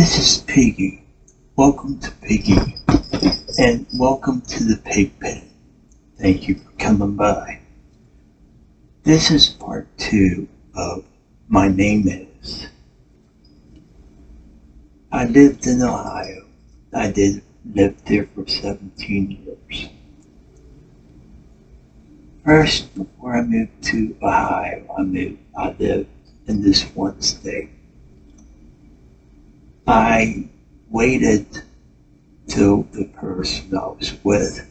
This is Piggy. Welcome to Piggy, and welcome to the Pig Pen. Thank you for coming by. This is part two of My Name Is. I lived in Ohio. I did live there for 17 years. First, before I moved to Ohio, I moved, I lived in this one state. I waited till the person I was with,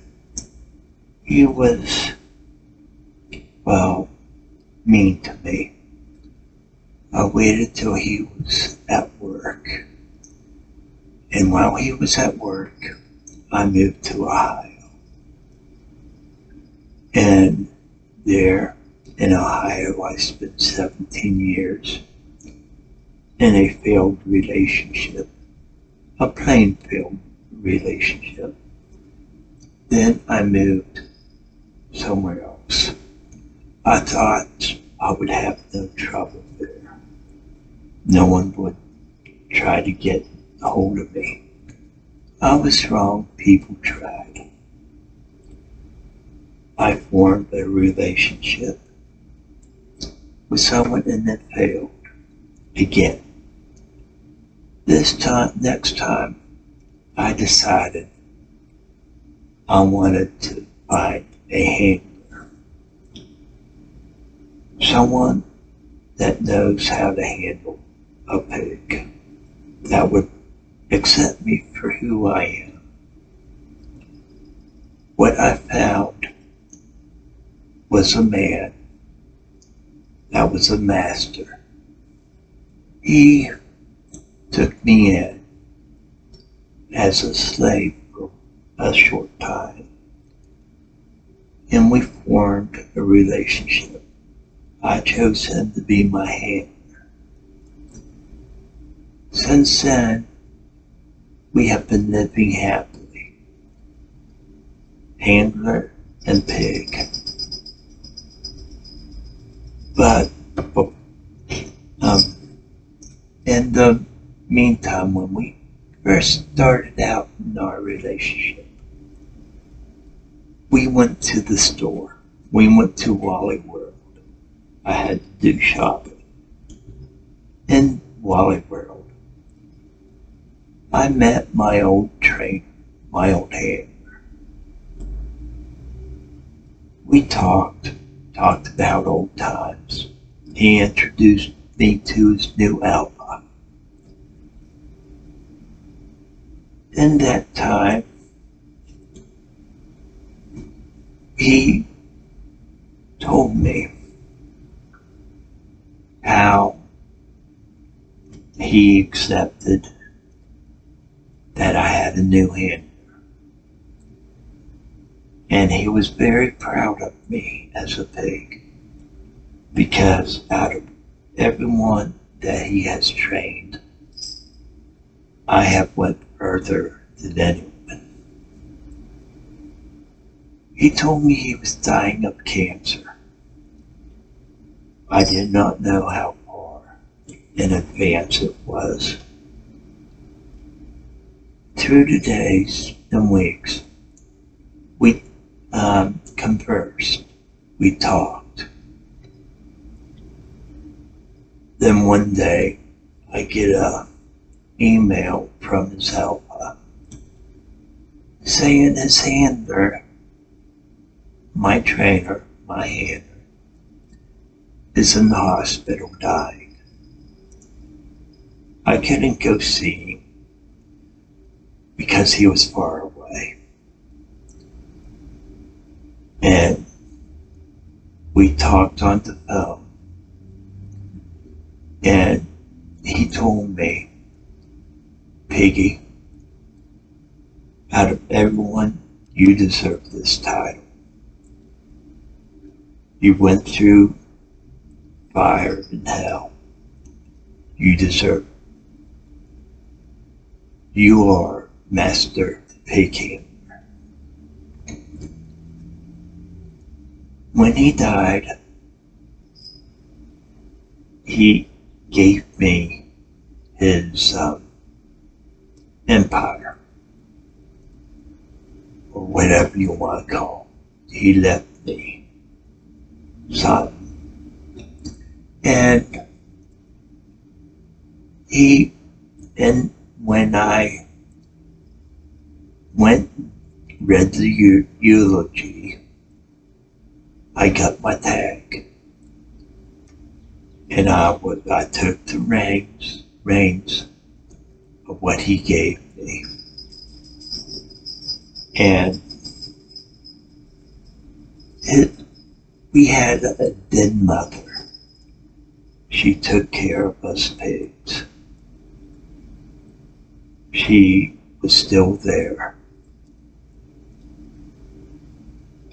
he was, well, mean to me. I waited till he was at work. And while he was at work, I moved to Ohio. And there in Ohio, I spent 17 years in a failed relationship, a plain failed relationship. Then I moved somewhere else. I thought I would have no trouble there. No one would try to get a hold of me. I was wrong. People tried. I formed a relationship with someone and it failed again. This time, next time, I decided I wanted to find a handler. Someone that knows how to handle a pig that would accept me for who I am. What I found was a man that was a master. He took me in as a slave for a short time, and we formed a relationship. I chose him to be my handler. Since then, we have been living happily. Handler and pig. But um, in the meantime, when we first started out in our relationship, we went to the store. We went to Wally World. I had to do shopping. In Wally World, I met my old trainer, my old handler. We talked talked about old times. He introduced me to his new Alpha. In that time, he told me how he accepted that I had a new hand. And he was very proud of me as a pig because out of everyone that he has trained, I have went further than anyone. He told me he was dying of cancer. I did not know how far in advance it was. Through the days and weeks, we um, conversed. We talked. Then one day, I get a email from his saying his handler, my trainer, my handler, is in the hospital dying. I couldn't go see him because he was far away. And we talked on the phone. And he told me, Piggy, out of everyone, you deserve this title. You went through fire and hell. You deserve. You are Master Pig Handler. When he died, he gave me his um, empire, or whatever you want to call. He left me son. And he, and when I went, read the eulogy, I got my tag. And I was, I took the reins, reins of what he gave me. And it, we had a den mother. She took care of us pigs. She was still there.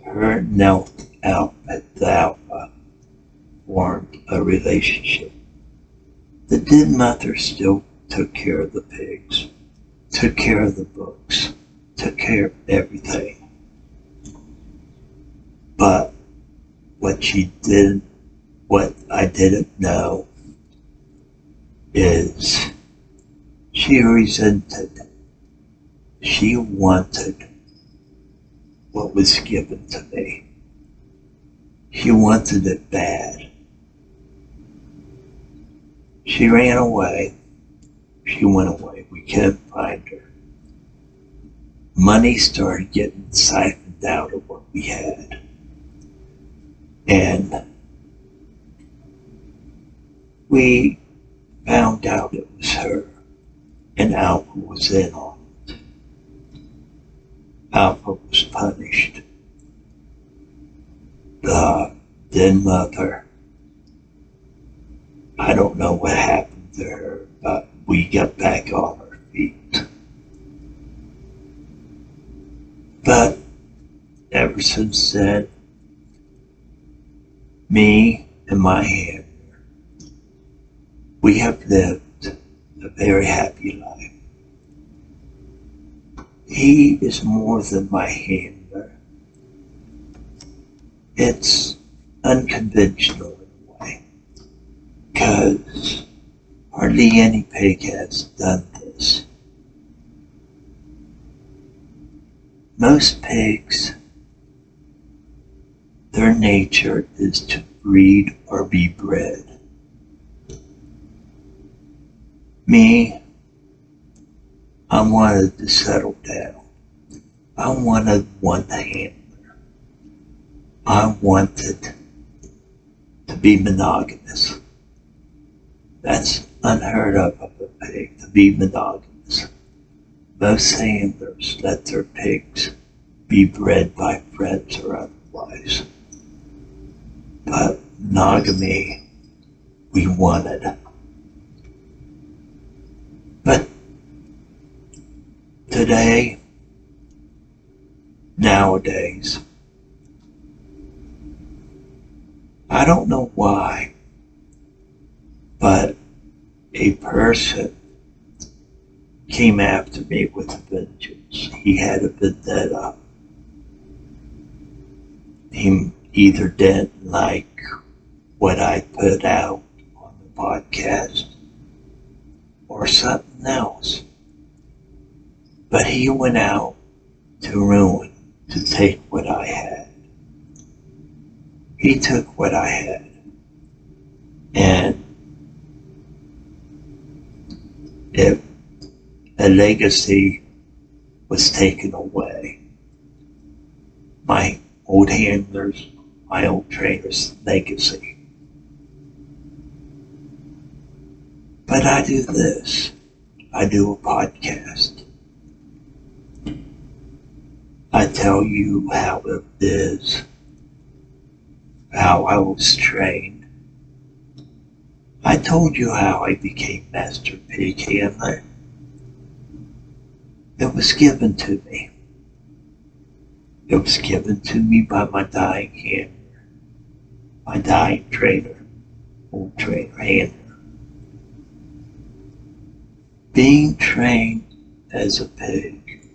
Her knelt out at the alpha formed a relationship. The den mother still took care of the pigs, took care of the books, took care of everything. But what she did, what I didn't know is she resented, she wanted what was given to me. She wanted it bad. She ran away. She went away. We couldn't find her. Money started getting siphoned out of what we had. And we found out it was her, and Alpha was in on it. Alpha was punished. The den mother, I don't know what happened to her, but we got back on our feet. But ever since then, me and my handler, we have lived a very happy life. He is more than my handler. It's unconventional in a way, because hardly any pig has done this. Most pigs their nature is to breed or be bred. Me, I wanted to settle down. I wanted one handler. I wanted to be monogamous. That's unheard of of a pig, to be monogamous. Most handlers let their pigs be bred by friends or otherwise but monogamy we wanted. But today, nowadays, I don't know why, but a person came after me with a vengeance. He had a vendetta. He either didn't like what I put out on the podcast or something else. But he went out to ruin, to take what I had. He took what I had. And if a legacy was taken away, my old handlers my old trainer's legacy. But I do this. I do a podcast. I tell you how it is, how I was trained. I told you how I became Master Pig Handler. It was given to me. It was given to me by my dying hand my dying trainer, old trainer handler. Being trained as a pig,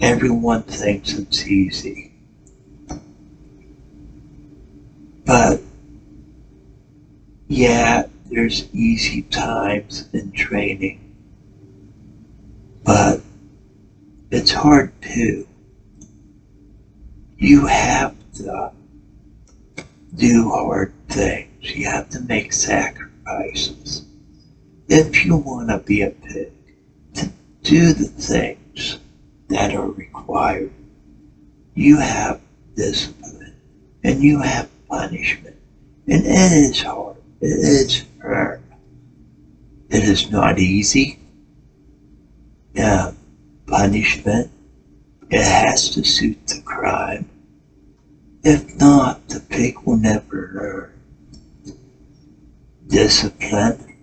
everyone thinks it's easy. But yeah, there's easy times in training. But it's hard too. You have to do hard things. You have to make sacrifices. If you want to be a pig, to do the things that are required, you have discipline and you have punishment. And it is hard. It is hard. It is not easy. Yeah, punishment. It has to suit the crime. If not, the pig will never learn. Discipline.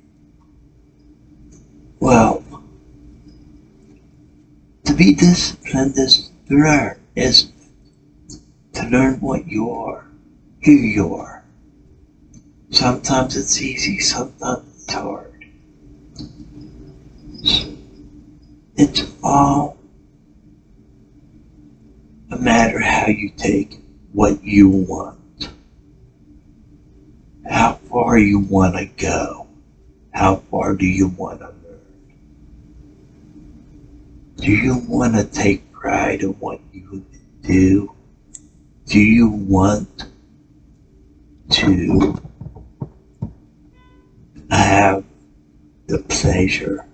Well, to be disciplined is to learn, is to learn what you are, who you are. Sometimes it's easy, sometimes it's hard. It's all a matter how you take what you want, how far you want to go, how far do you want to learn. Do you want to take pride in what you do? Do you want to have the pleasure,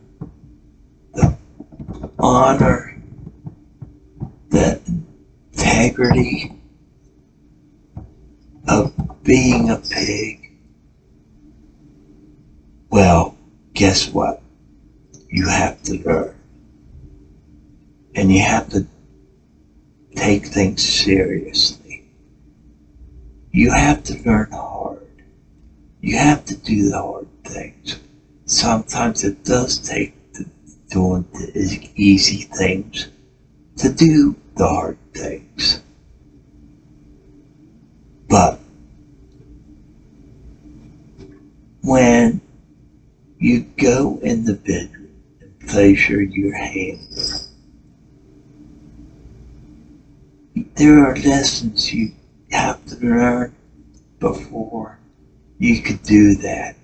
the honor, the integrity of being a pig? Well, guess what? You have to learn. And you have to take things seriously. You have to learn hard. You have to do the hard things. Sometimes it does take doing the easy things to do the hard things. But when you go in the bedroom and pleasure your handler, there are lessons you have to learn before you could do that.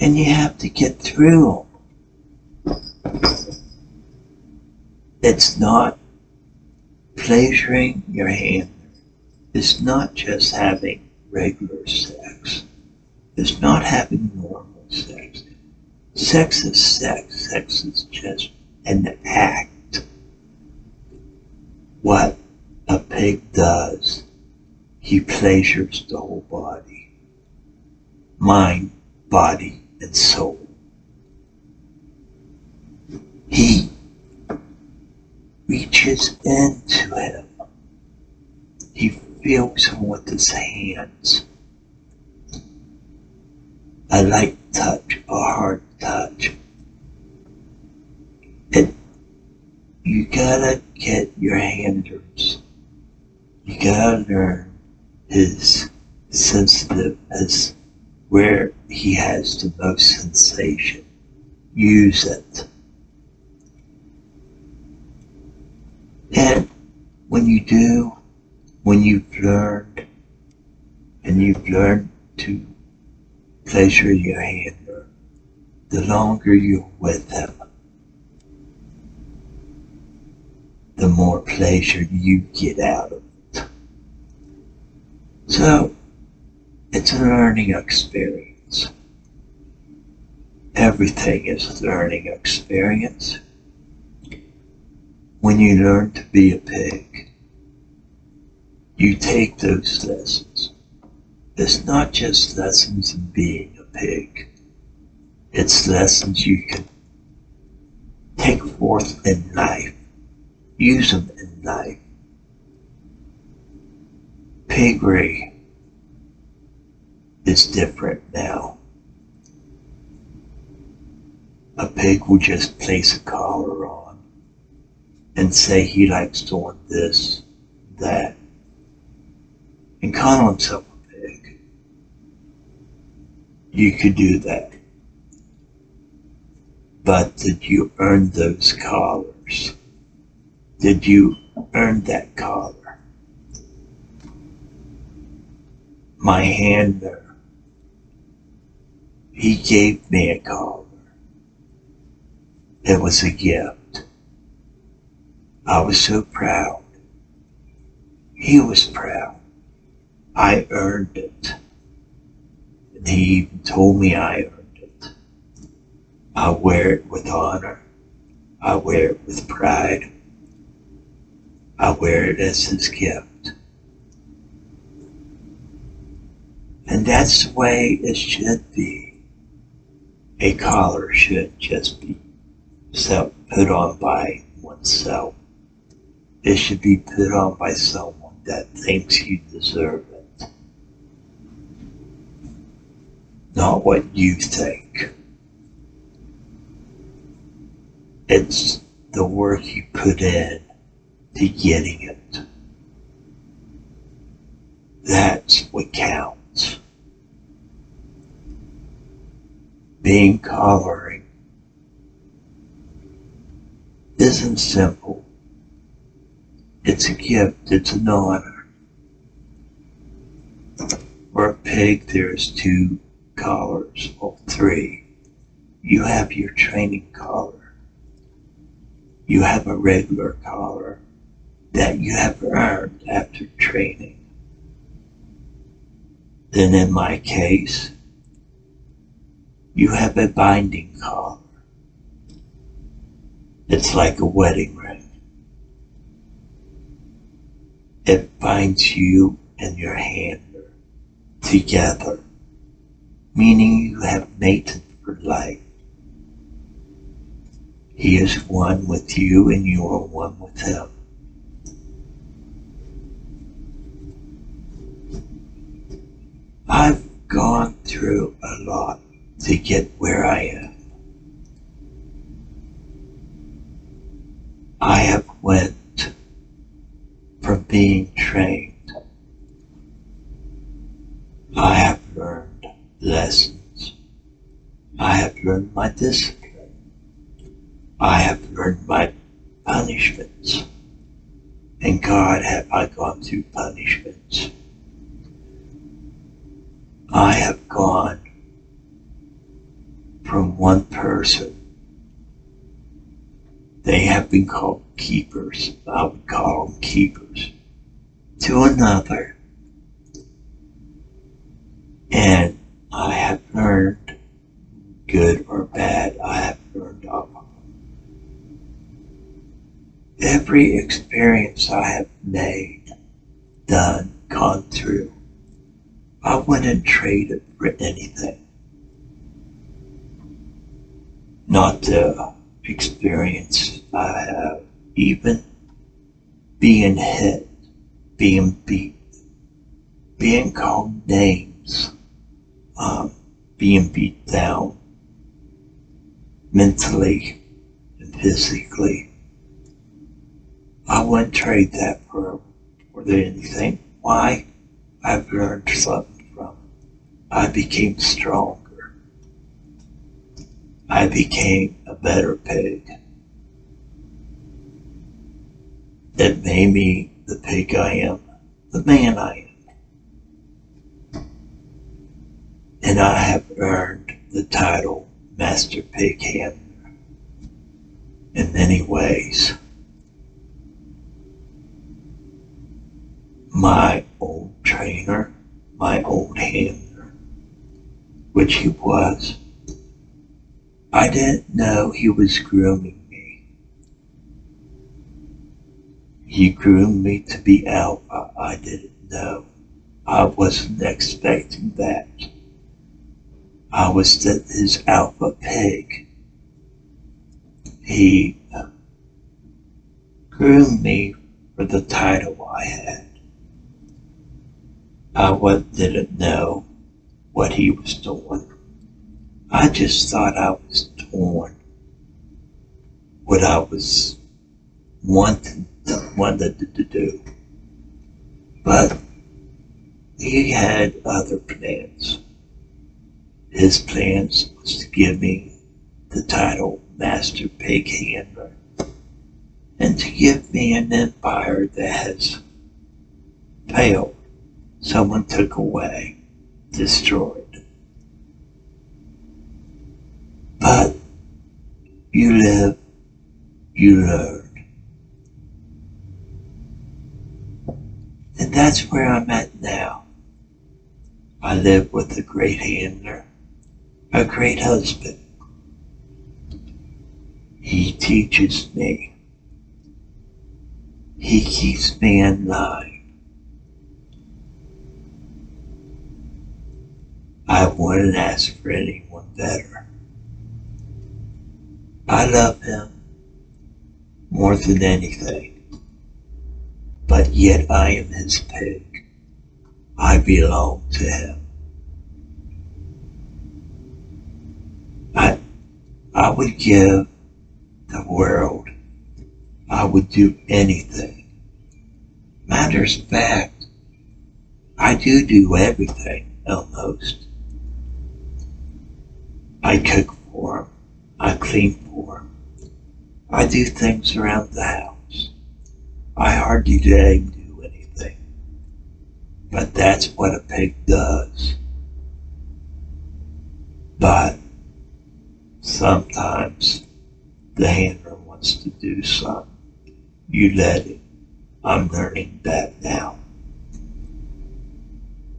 And you have to get through. It's not pleasuring your hand. It's not just having regular sex. It's not having normal sex. Sex is sex. Sex is just an act. What a pig does, he pleasures the whole body. Mind, body, and soul. He reaches into him. He feels him with his hands. A light touch, a hard touch. And you gotta get your handlers. You gotta learn his sensitiveness where he has the most sensation. Use it. And when you do, when you've learned, and you've learned to pleasure your handler, the longer you're with him, the more pleasure you get out of it. So, it's a learning experience. Everything is learning experience. When you learn to be a pig, you take those lessons. It's not just lessons in being a pig. It's lessons you can take forth in life. Use them in life. Piggery is different now. A pig will just place a collar on and say he likes doing this, that, and call himself a pig. You could do that. But did you earn those collars? Did you earn that collar? My handler, he gave me a collar. It was a gift. I was so proud. He was proud. I earned it. And he even told me I earned it. I wear it with honor. I wear it with pride. I wear it as his gift. And that's the way it should be. A collar should just be self put on by oneself. It should be put on by someone that thinks you deserve it. Not what you think. It's the work you put in to getting it. That's what counts. Being coloring isn't simple. It's a gift, it's an honor. For a pig, there's two collars, or three. You have your training collar. You have a regular collar that you have earned after training. Then in my case, you have a binding collar. It's like a wedding ring. It binds you and your handler together, meaning you have mated for life. He is one with you and you are one with him. I've gone through a lot to get where I am. I have went being trained. I have learned lessons. I have learned my discipline. I have learned my punishments. And God, have I gone through punishments. I have gone from one person. They have been called keepers. I would call them keepers. To another. And I have learned, good or bad, I have learned all. Every experience I have made, done, gone through, I wouldn't trade it for anything. Not the experience I have, even being hit, being beat, being called names, um, being beat down mentally and physically. I wouldn't trade that for, for anything. Why? I've learned something from. I became stronger. I became a better pig. It made me the pig I am, the man I am. And I have earned the title Master Pig Handler in many ways. My old trainer, my old handler, which he was. I didn't know he was grooming me. He groomed me to be alpha. I didn't know. I wasn't expecting that. I was his alpha pig. He uh, groomed me for the title I had. I didn't know what he was doing. I just thought I was torn. what I was wanting wanted to do. But he had other plans. His plans was to give me the title Master Pig Handler and to give me an empire that has failed someone took away, destroyed. But You live, you learn. And that's where I'm at now. I live with a great handler, a great husband. He teaches me. He keeps me in line. I wouldn't ask for anyone better. I love him more than anything, yet I am his pig. I belong to him. I, I would give the world, I would do anything. Matters of fact, I do do everything almost. I cook for him. I clean for him. I do things around the house. I hardly dang do anything. But that's what a pig does. But sometimes the handler wants to do something. You let it. I'm learning that now.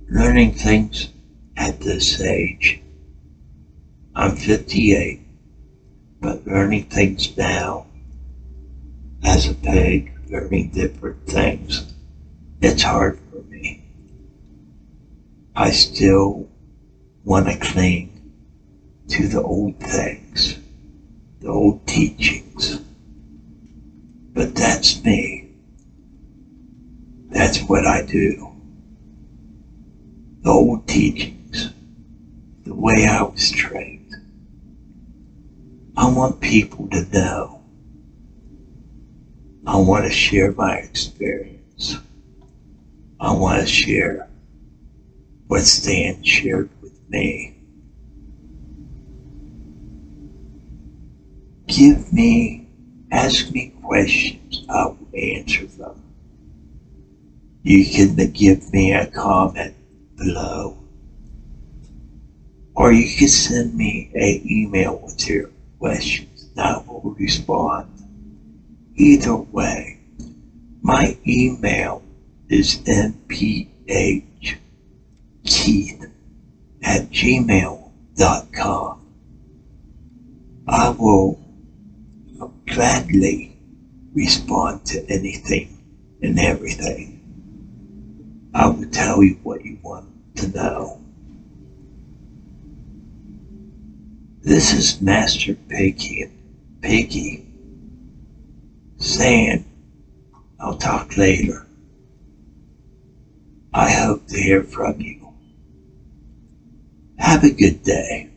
Learning things at this age I'm 58, but learning things now as a pig, learning different things, it's hard for me. I still want to cling to the old things, the old teachings. But that's me. That's what I do. The old teachings, the way I was trained. I want people to know. I want to share my experience. I want to share what Stan shared with me. Give me, ask me questions, I will answer them. You can give me a comment below. Or you can send me an email with your questions I will respond. Either way, my email is mphkeith at gmail.com. I will gladly respond to anything and everything. I will tell you what you want to know. This is Master Piggy, Piggy saying, I'll talk later. I hope to hear from you. Have a good day.